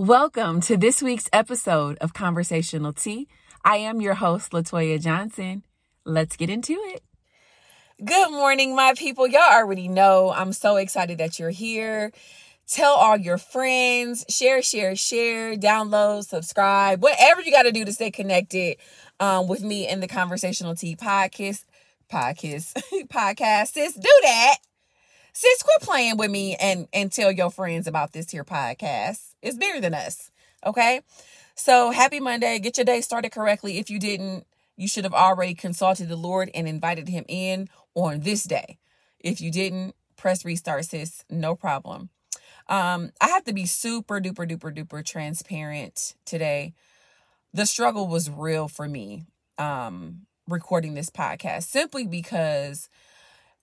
Welcome to this week's episode of Conversational Tea. I am your host, Latoya Johnson. Let's get into it. Good morning, my people. Y'all already know I'm so excited that you're here. Tell all your friends, share, share, share, download, subscribe, whatever you got to do to stay connected um, with me in the Conversational Tea podcast. Podcast, podcast, sis, do that. Sis, quit playing with me and and tell your friends about this here podcast. It's bigger than us. Okay. So happy Monday. Get your day started correctly. If you didn't, you should have already consulted the Lord and invited him in on this day. If you didn't, press restart, sis. No problem. Um, I have to be super duper duper duper transparent today. The struggle was real for me. Um, recording this podcast simply because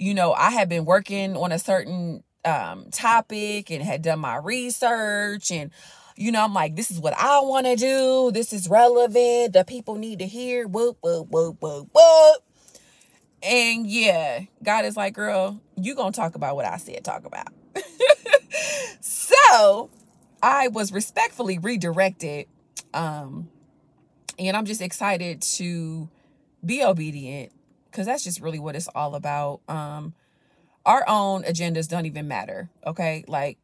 you know i had been working on a certain um topic and had done my research and you know i'm like this is what i want to do. This is relevant. The people need to hear. Whoop whoop whoop whoop whoop. And yeah god is like girl you gonna talk about what i said talk about. So i was respectfully redirected um and i'm just excited to be obedient because that's just really what it's all about. Um our own agendas don't even matter okay? Like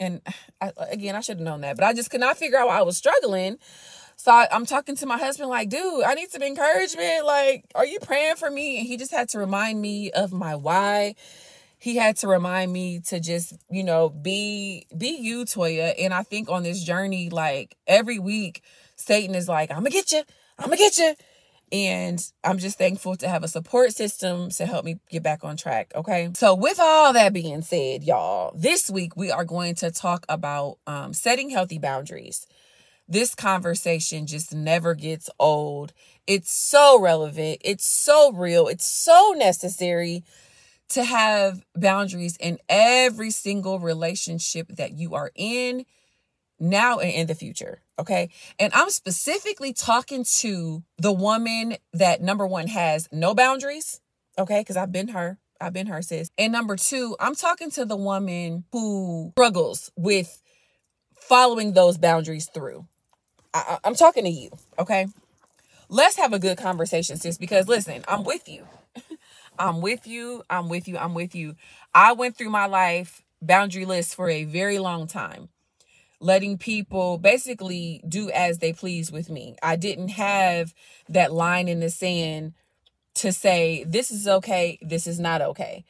and I, again i should have known that but i just could not figure out why i was struggling. So I, i'm talking to my husband like dude i need some encouragement. Like are you praying for me? And he just had to remind me of my why. He had to remind me to just you know be be you toya. And i think on this journey like every week satan is like i'm gonna get you i'm gonna get you and I'm just thankful to have a support system to help me get back on track. Okay. So, with all that being said, y'all, this week we are going to talk about um, setting healthy boundaries. This conversation just never gets old. It's so relevant. It's so real. It's so necessary to have boundaries in every single relationship that you are in now and in the future. Okay. And I'm specifically talking to the woman that number one has no boundaries. Okay. Because I've been her. I've been her, sis. And number two, I'm talking to the woman who struggles with following those boundaries through. I, I'm talking to you. Okay. Let's have a good conversation, sis, because listen, I'm with you. I'm with you. I'm with you. I'm with you. I went through my life boundaryless for a very long time letting people basically do as they please with me. I didn't have that line in the sand to say, this is okay, this is not okay.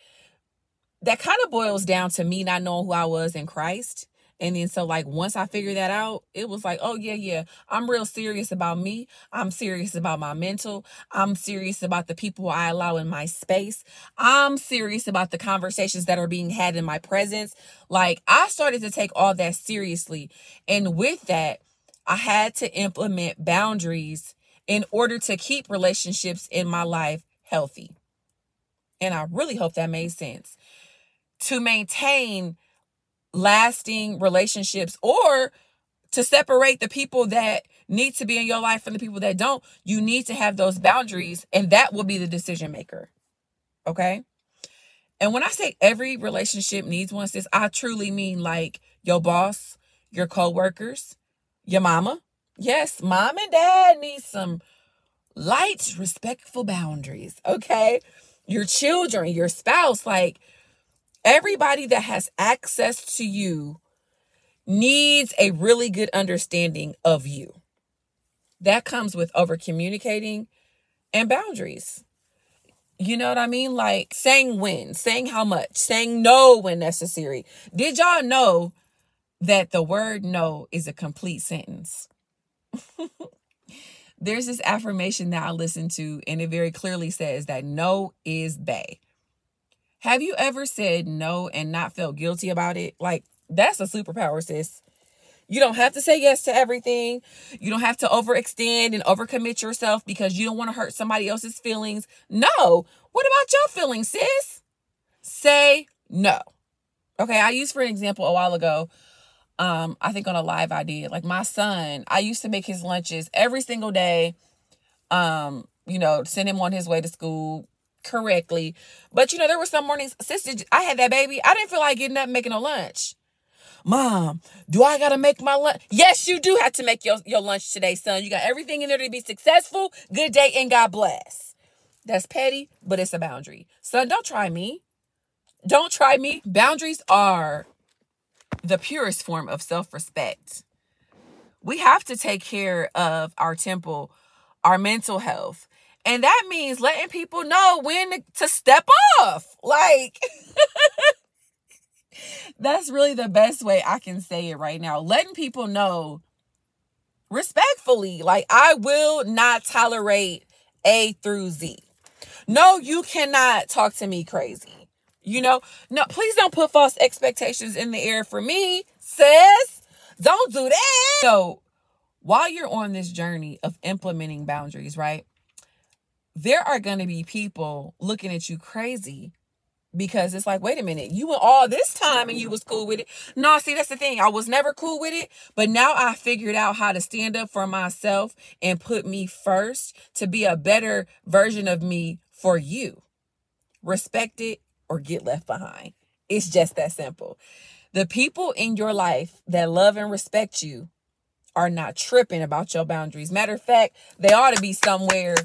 That kind of boils down to me not knowing who I was in Christ and then so like once I figured that out, it was like, oh yeah, yeah, I'm real serious about me. I'm serious about my mental. I'm serious about the people I allow in my space. I'm serious about the conversations that are being had in my presence. Like I started to take all that seriously. And with that, I had to implement boundaries in order to keep relationships in my life healthy. And I really hope that made sense. To maintain lasting relationships or to separate the people that need to be in your life from the people that don't, you need to have those boundaries and that will be the decision maker. Okay? And when I say every relationship needs one, sis, I truly mean like your boss, your co-workers, your mama. Yes, mom and dad need some light, respectful boundaries. Okay? Your children, your spouse, like Everybody that has access to you needs a really good understanding of you. That comes with over communicating and boundaries. You know what I mean? Like saying when, saying how much, saying no when necessary. Did y'all know that the word no is a complete sentence? There's this affirmation that I listen to, and it very clearly says that no is bay. Have you ever said no and not felt guilty about it? Like, that's a superpower, sis. You don't have to say yes to everything. You don't have to overextend and overcommit yourself because you don't want to hurt somebody else's feelings. No. What about your feelings, sis? Say no. Okay, I used for an example a while ago. Um, I think on a live I did. Like my son, I used to make his lunches every single day. Um, you know, send him on his way to school, correctly. But you know, there were some mornings, sister, I had that baby. I didn't feel like getting up making a lunch. Mom, do I gotta make my lunch? Yes, you do have to make your, your lunch today, son. You got everything in there to be successful. Good day and God bless. That's petty, but it's a boundary. Son, don't try me. Don't try me. Boundaries are the purest form of self respect. We have to take care of our temple, our mental health. And that means letting people know when to step off. Like, that's really the best way I can say it right now. Letting people know respectfully, like, I will not tolerate A through Z. No, you cannot talk to me crazy. You know, no, please don't put false expectations in the air for me, sis. Don't do that. So, while you're on this journey of implementing boundaries, right? There are going to be people looking at you crazy because it's like, wait a minute, you went all this time and you was cool with it. No, see, that's the thing. I was never cool with it, but now I figured out how to stand up for myself and put me first to be a better version of me for you. Respect it or get left behind. It's just that simple. The people in your life that love and respect you are not tripping about your boundaries. Matter of fact, they ought to be somewhere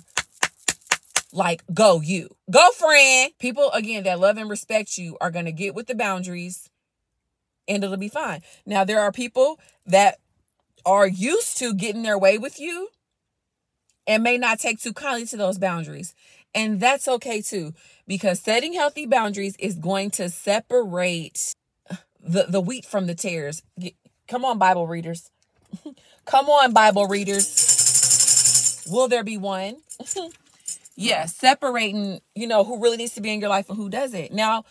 like go you. Go friend. People again that love and respect you are going to get with the boundaries and it'll be fine. Now there are people that are used to getting their way with you and may not take too kindly to those boundaries. And that's okay too because setting healthy boundaries is going to separate the the wheat from the tares. Come on Bible readers. Come on Bible readers. Will there be one? yeah, separating, you know, who really needs to be in your life and who doesn't. Now,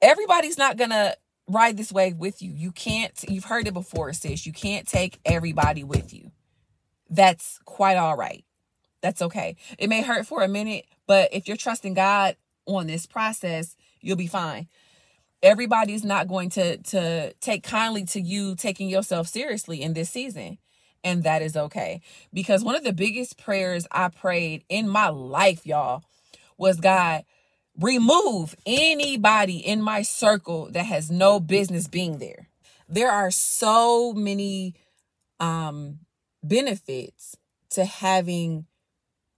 everybody's not going to ride this wave with you. You can't, you've heard it before, sis. You can't take everybody with you. That's quite all right. That's okay. It may hurt for a minute, but if you're trusting God on this process, you'll be fine. Everybody's not going to to take kindly to you taking yourself seriously in this season and that is okay. Because one of the biggest prayers I prayed in my life, y'all, was God, remove anybody in my circle that has no business being there. There are so many um benefits to having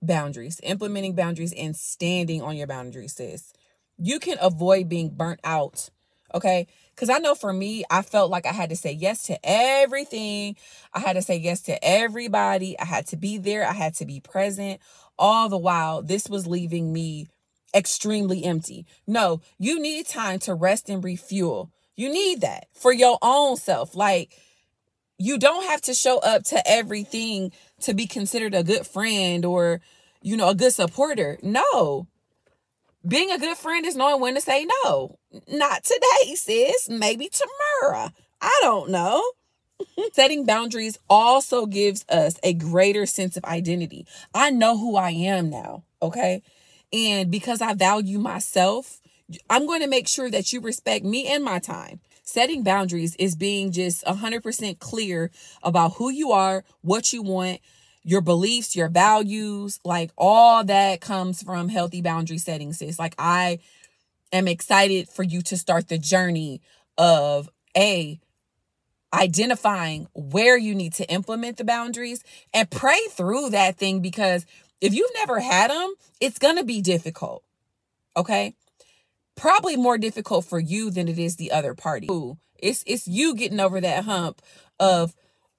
boundaries, implementing boundaries and standing on your boundaries, sis. You can avoid being burnt out. Okay. Because I know for me, I felt like I had to say yes to everything. I had to say yes to everybody. I had to be there. I had to be present. All the while, this was leaving me extremely empty. No, you need time to rest and refuel. You need that for your own self. Like, you don't have to show up to everything to be considered a good friend or, you know, a good supporter. No, being a good friend is knowing when to say no. Not today, sis. Maybe tomorrow. I don't know. Setting boundaries also gives us a greater sense of identity. I know who I am now, okay? And because I value myself, I'm going to make sure that you respect me and my time. Setting boundaries is being just 100% clear about who you are, what you want, your beliefs, your values, like all that comes from healthy boundary setting, sis. Like I am excited for you to start the journey of a identifying where you need to implement the boundaries and pray through that thing because if you've never had them, it's going to be difficult. Okay? Probably more difficult for you than it is the other party. It's it's you getting over that hump of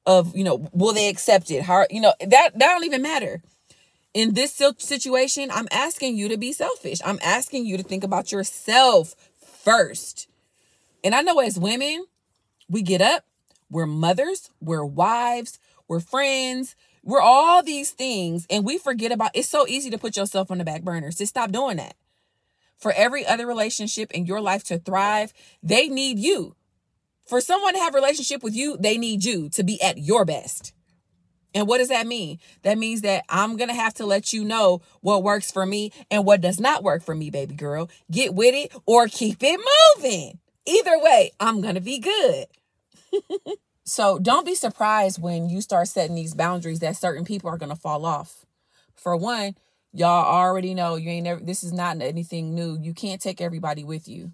of you know will they accept it? How you know that that don't even matter. In this situation i'm asking you to be selfish. I'm asking you to think about yourself first. And i know as women we get up we're mothers we're wives we're friends we're all these things and we forget about it's so easy to put yourself on the back burner. Just stop doing that. For every other relationship in your life to thrive they need you for someone to have a relationship with you, they need you to be at your best. And what does that mean? That means that I'm going to have to let you know what works for me and what does not work for me, baby girl. Get with it or keep it moving. Either way, I'm going to be good. so don't be surprised when you start setting these boundaries that certain people are going to fall off. For one, y'all already know you ain't never, this is not anything new. You can't take everybody with you.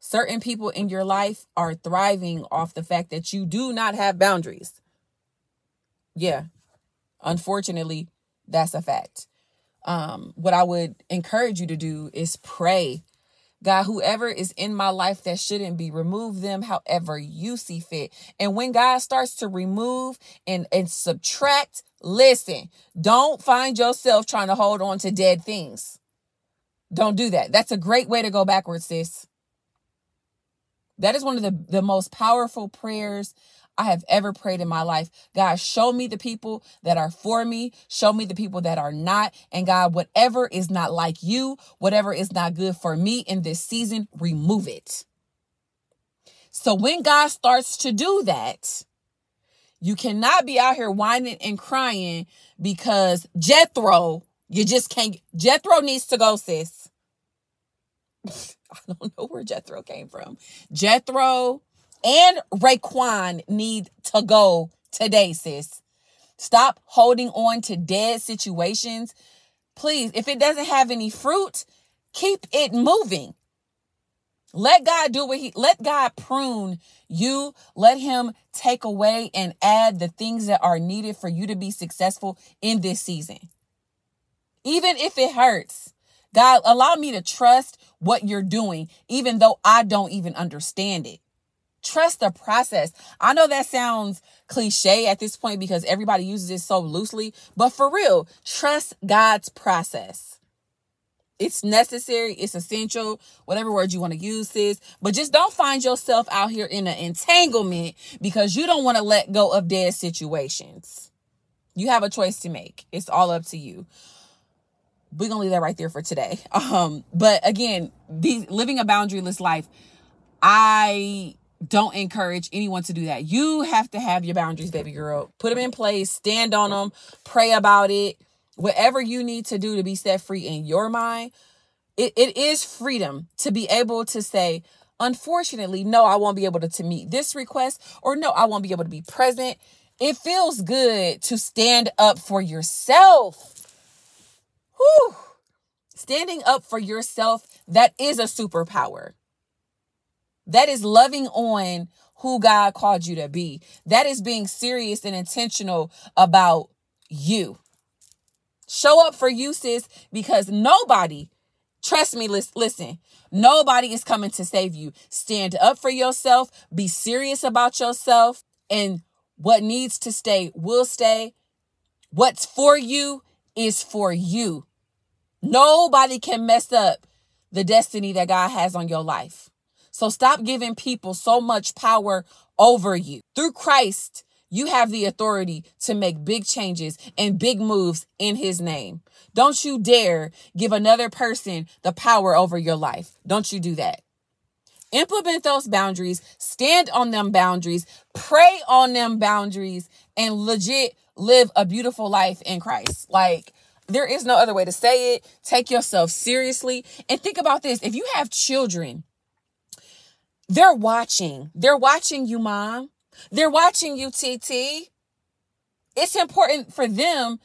Certain people in your life are thriving off the fact that you do not have boundaries. Yeah. Unfortunately, that's a fact. Um, what I would encourage you to do is pray. God, whoever is in my life that shouldn't be, remove them however you see fit. And when God starts to remove and, and subtract, listen, don't find yourself trying to hold on to dead things. Don't do that. That's a great way to go backwards, sis. That is one of the, the most powerful prayers I have ever prayed in my life. God, show me the people that are for me, show me the people that are not. And God, whatever is not like you, whatever is not good for me in this season, remove it. So when God starts to do that, you cannot be out here whining and crying because Jethro, you just can't. Jethro needs to go, sis. I don't know where Jethro came from. Jethro and Raekwon need to go today, sis. Stop holding on to dead situations. Please, if it doesn't have any fruit, keep it moving. Let God do what he let God prune you. Let him take away and add the things that are needed for you to be successful in this season. Even if it hurts. God, allow me to trust what you're doing, even though I don't even understand it. Trust the process. I know that sounds cliche at this point because everybody uses it so loosely, but for real, trust God's process. It's necessary, it's essential, whatever word you want to use this, but just don't find yourself out here in an entanglement because you don't want to let go of dead situations. You have a choice to make. It's all up to you we're gonna leave that right there for today. Um, but again, these living a boundaryless life, I don't encourage anyone to do that. You have to have your boundaries, baby girl. Put them in place, stand on them, pray about it. Whatever you need to do to be set free in your mind, it, it is freedom to be able to say, unfortunately, no, I won't be able to, to meet this request, or no, I won't be able to be present. It feels good to stand up for yourself Whew. Standing up for yourself, that is a superpower. That is loving on who God called you to be. That is being serious and intentional about you. Show up for you, sis, because nobody, trust me, listen, nobody is coming to save you. Stand up for yourself, be serious about yourself, and what needs to stay will stay. What's for you is for you. Nobody can mess up the destiny that God has on your life. So stop giving people so much power over you. Through Christ, you have the authority to make big changes and big moves in his name. Don't you dare give another person the power over your life. Don't you do that. Implement those boundaries, stand on them boundaries, pray on them boundaries, and legit live a beautiful life in Christ. Like, there is no other way to say it. Take yourself seriously. And think about this if you have children, they're watching. They're watching you, mom. They're watching you, TT. It's important for them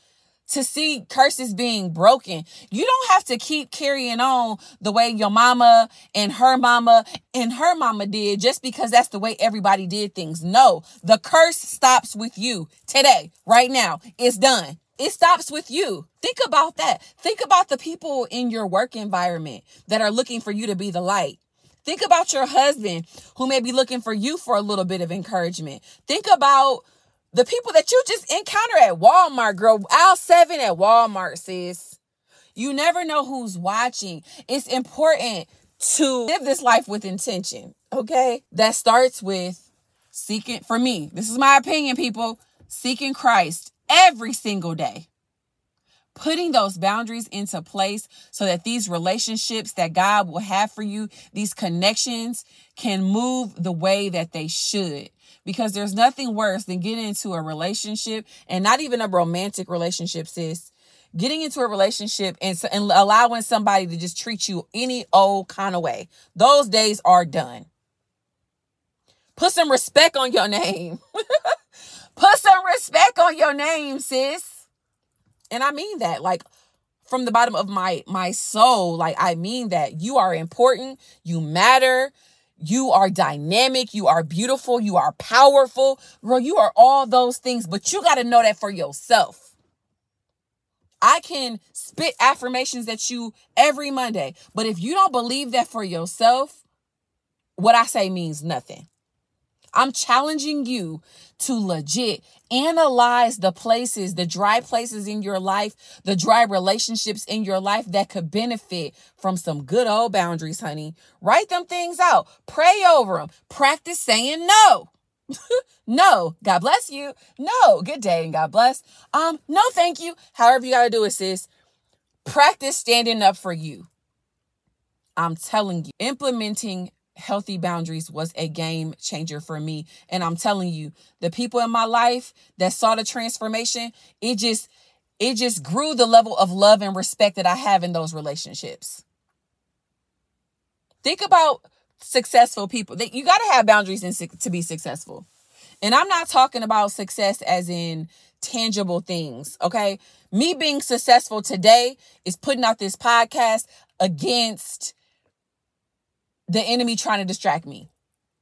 to see curses being broken. You don't have to keep carrying on the way your mama and her mama and her mama did just because that's the way everybody did things. No, the curse stops with you today, right now. It's done. It stops with you. Think about that. Think about the people in your work environment that are looking for you to be the light. Think about your husband who may be looking for you for a little bit of encouragement. Think about the people that you just encounter at Walmart, girl. Aisle seven at Walmart, sis. You never know who's watching. It's important to live this life with intention, okay? That starts with seeking, for me, this is my opinion, people, seeking Christ every single day. Putting those boundaries into place so that these relationships that God will have for you, these connections can move the way that they should. Because there's nothing worse than getting into a relationship and not even a romantic relationship, sis. Getting into a relationship and, and allowing somebody to just treat you any old kind of way. Those days are done. Put some respect on your name. Put some respect on your name, sis. And I mean that like from the bottom of my my soul, like I mean that you are important, you matter. You are dynamic. You are beautiful. You are powerful. Girl, you are all those things, but you got to know that for yourself. I can spit affirmations at you every Monday, but if you don't believe that for yourself, what I say means nothing. I'm challenging you to legit analyze the places, the dry places in your life, the dry relationships in your life that could benefit from some good old boundaries, honey. Write them things out, pray over them, practice saying no. no, God bless you. No, good day and God bless. Um, no, thank you. However, you got to do it, sis. Practice standing up for you. I'm telling you, implementing healthy boundaries was a game changer for me. And I'm telling you, the people in my life that saw the transformation, it just it just grew the level of love and respect that I have in those relationships. Think about successful people. You got to have boundaries in, to be successful. And I'm not talking about success as in tangible things, okay? Me being successful today is putting out this podcast against the enemy trying to distract me.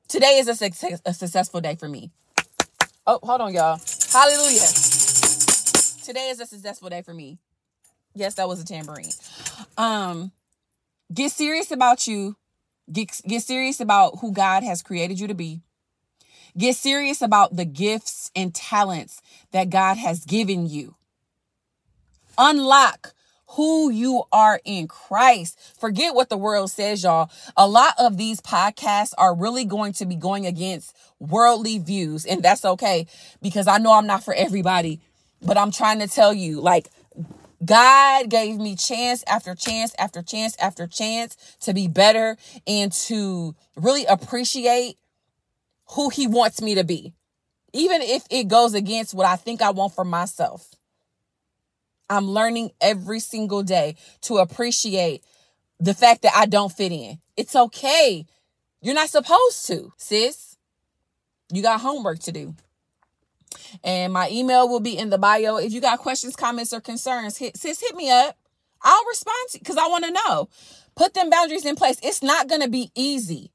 Today is a, success, a successful day for me. Oh, hold on, y'all. Hallelujah. Today is a successful day for me. Yes, that was a tambourine. Um, get serious about you. Get, get serious about who God has created you to be. Get serious about the gifts and talents that God has given you. Unlock who you are in Christ. Forget what the world says, y'all. A lot of these podcasts are really going to be going against worldly views, and that's okay because I know I'm not for everybody, but I'm trying to tell you, like, God gave me chance after chance after chance after chance to be better and to really appreciate who He wants me to be, even if it goes against what I think I want for myself. I'm learning every single day to appreciate the fact that I don't fit in. It's okay. You're not supposed to, sis. You got homework to do. And my email will be in the bio. If you got questions, comments, or concerns, hit, sis, hit me up. I'll respond to because I want to know. Put them boundaries in place. It's not going to be easy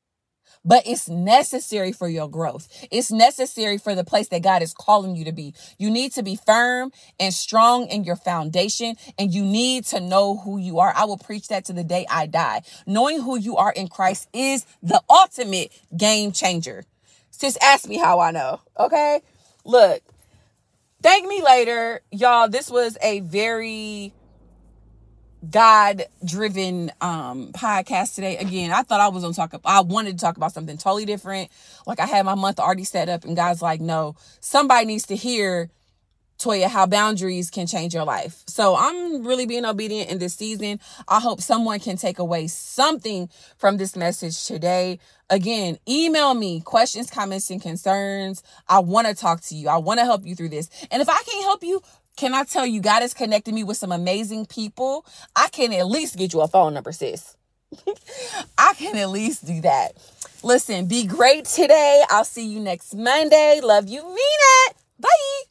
but it's necessary for your growth. It's necessary for the place that God is calling you to be. You need to be firm and strong in your foundation, and you need to know who you are. I will preach that to the day I die. Knowing who you are in Christ is the ultimate game changer. Just ask me how I know, okay? Look, thank me later. Y'all, this was a very God driven um podcast today. Again, I thought I was gonna talk I wanted to talk about something totally different. Like I had my month already set up and God's like, no, somebody needs to hear Toya how boundaries can change your life. So I'm really being obedient in this season. I hope someone can take away something from this message today. Again, email me questions, comments, and concerns. I want to talk to you. I want to help you through this. And if I can't help you, can I tell you, God has connected me with some amazing people. I can at least get you a phone number, sis. I can at least do that. Listen, be great today. I'll see you next Monday. Love you, mean it. Bye.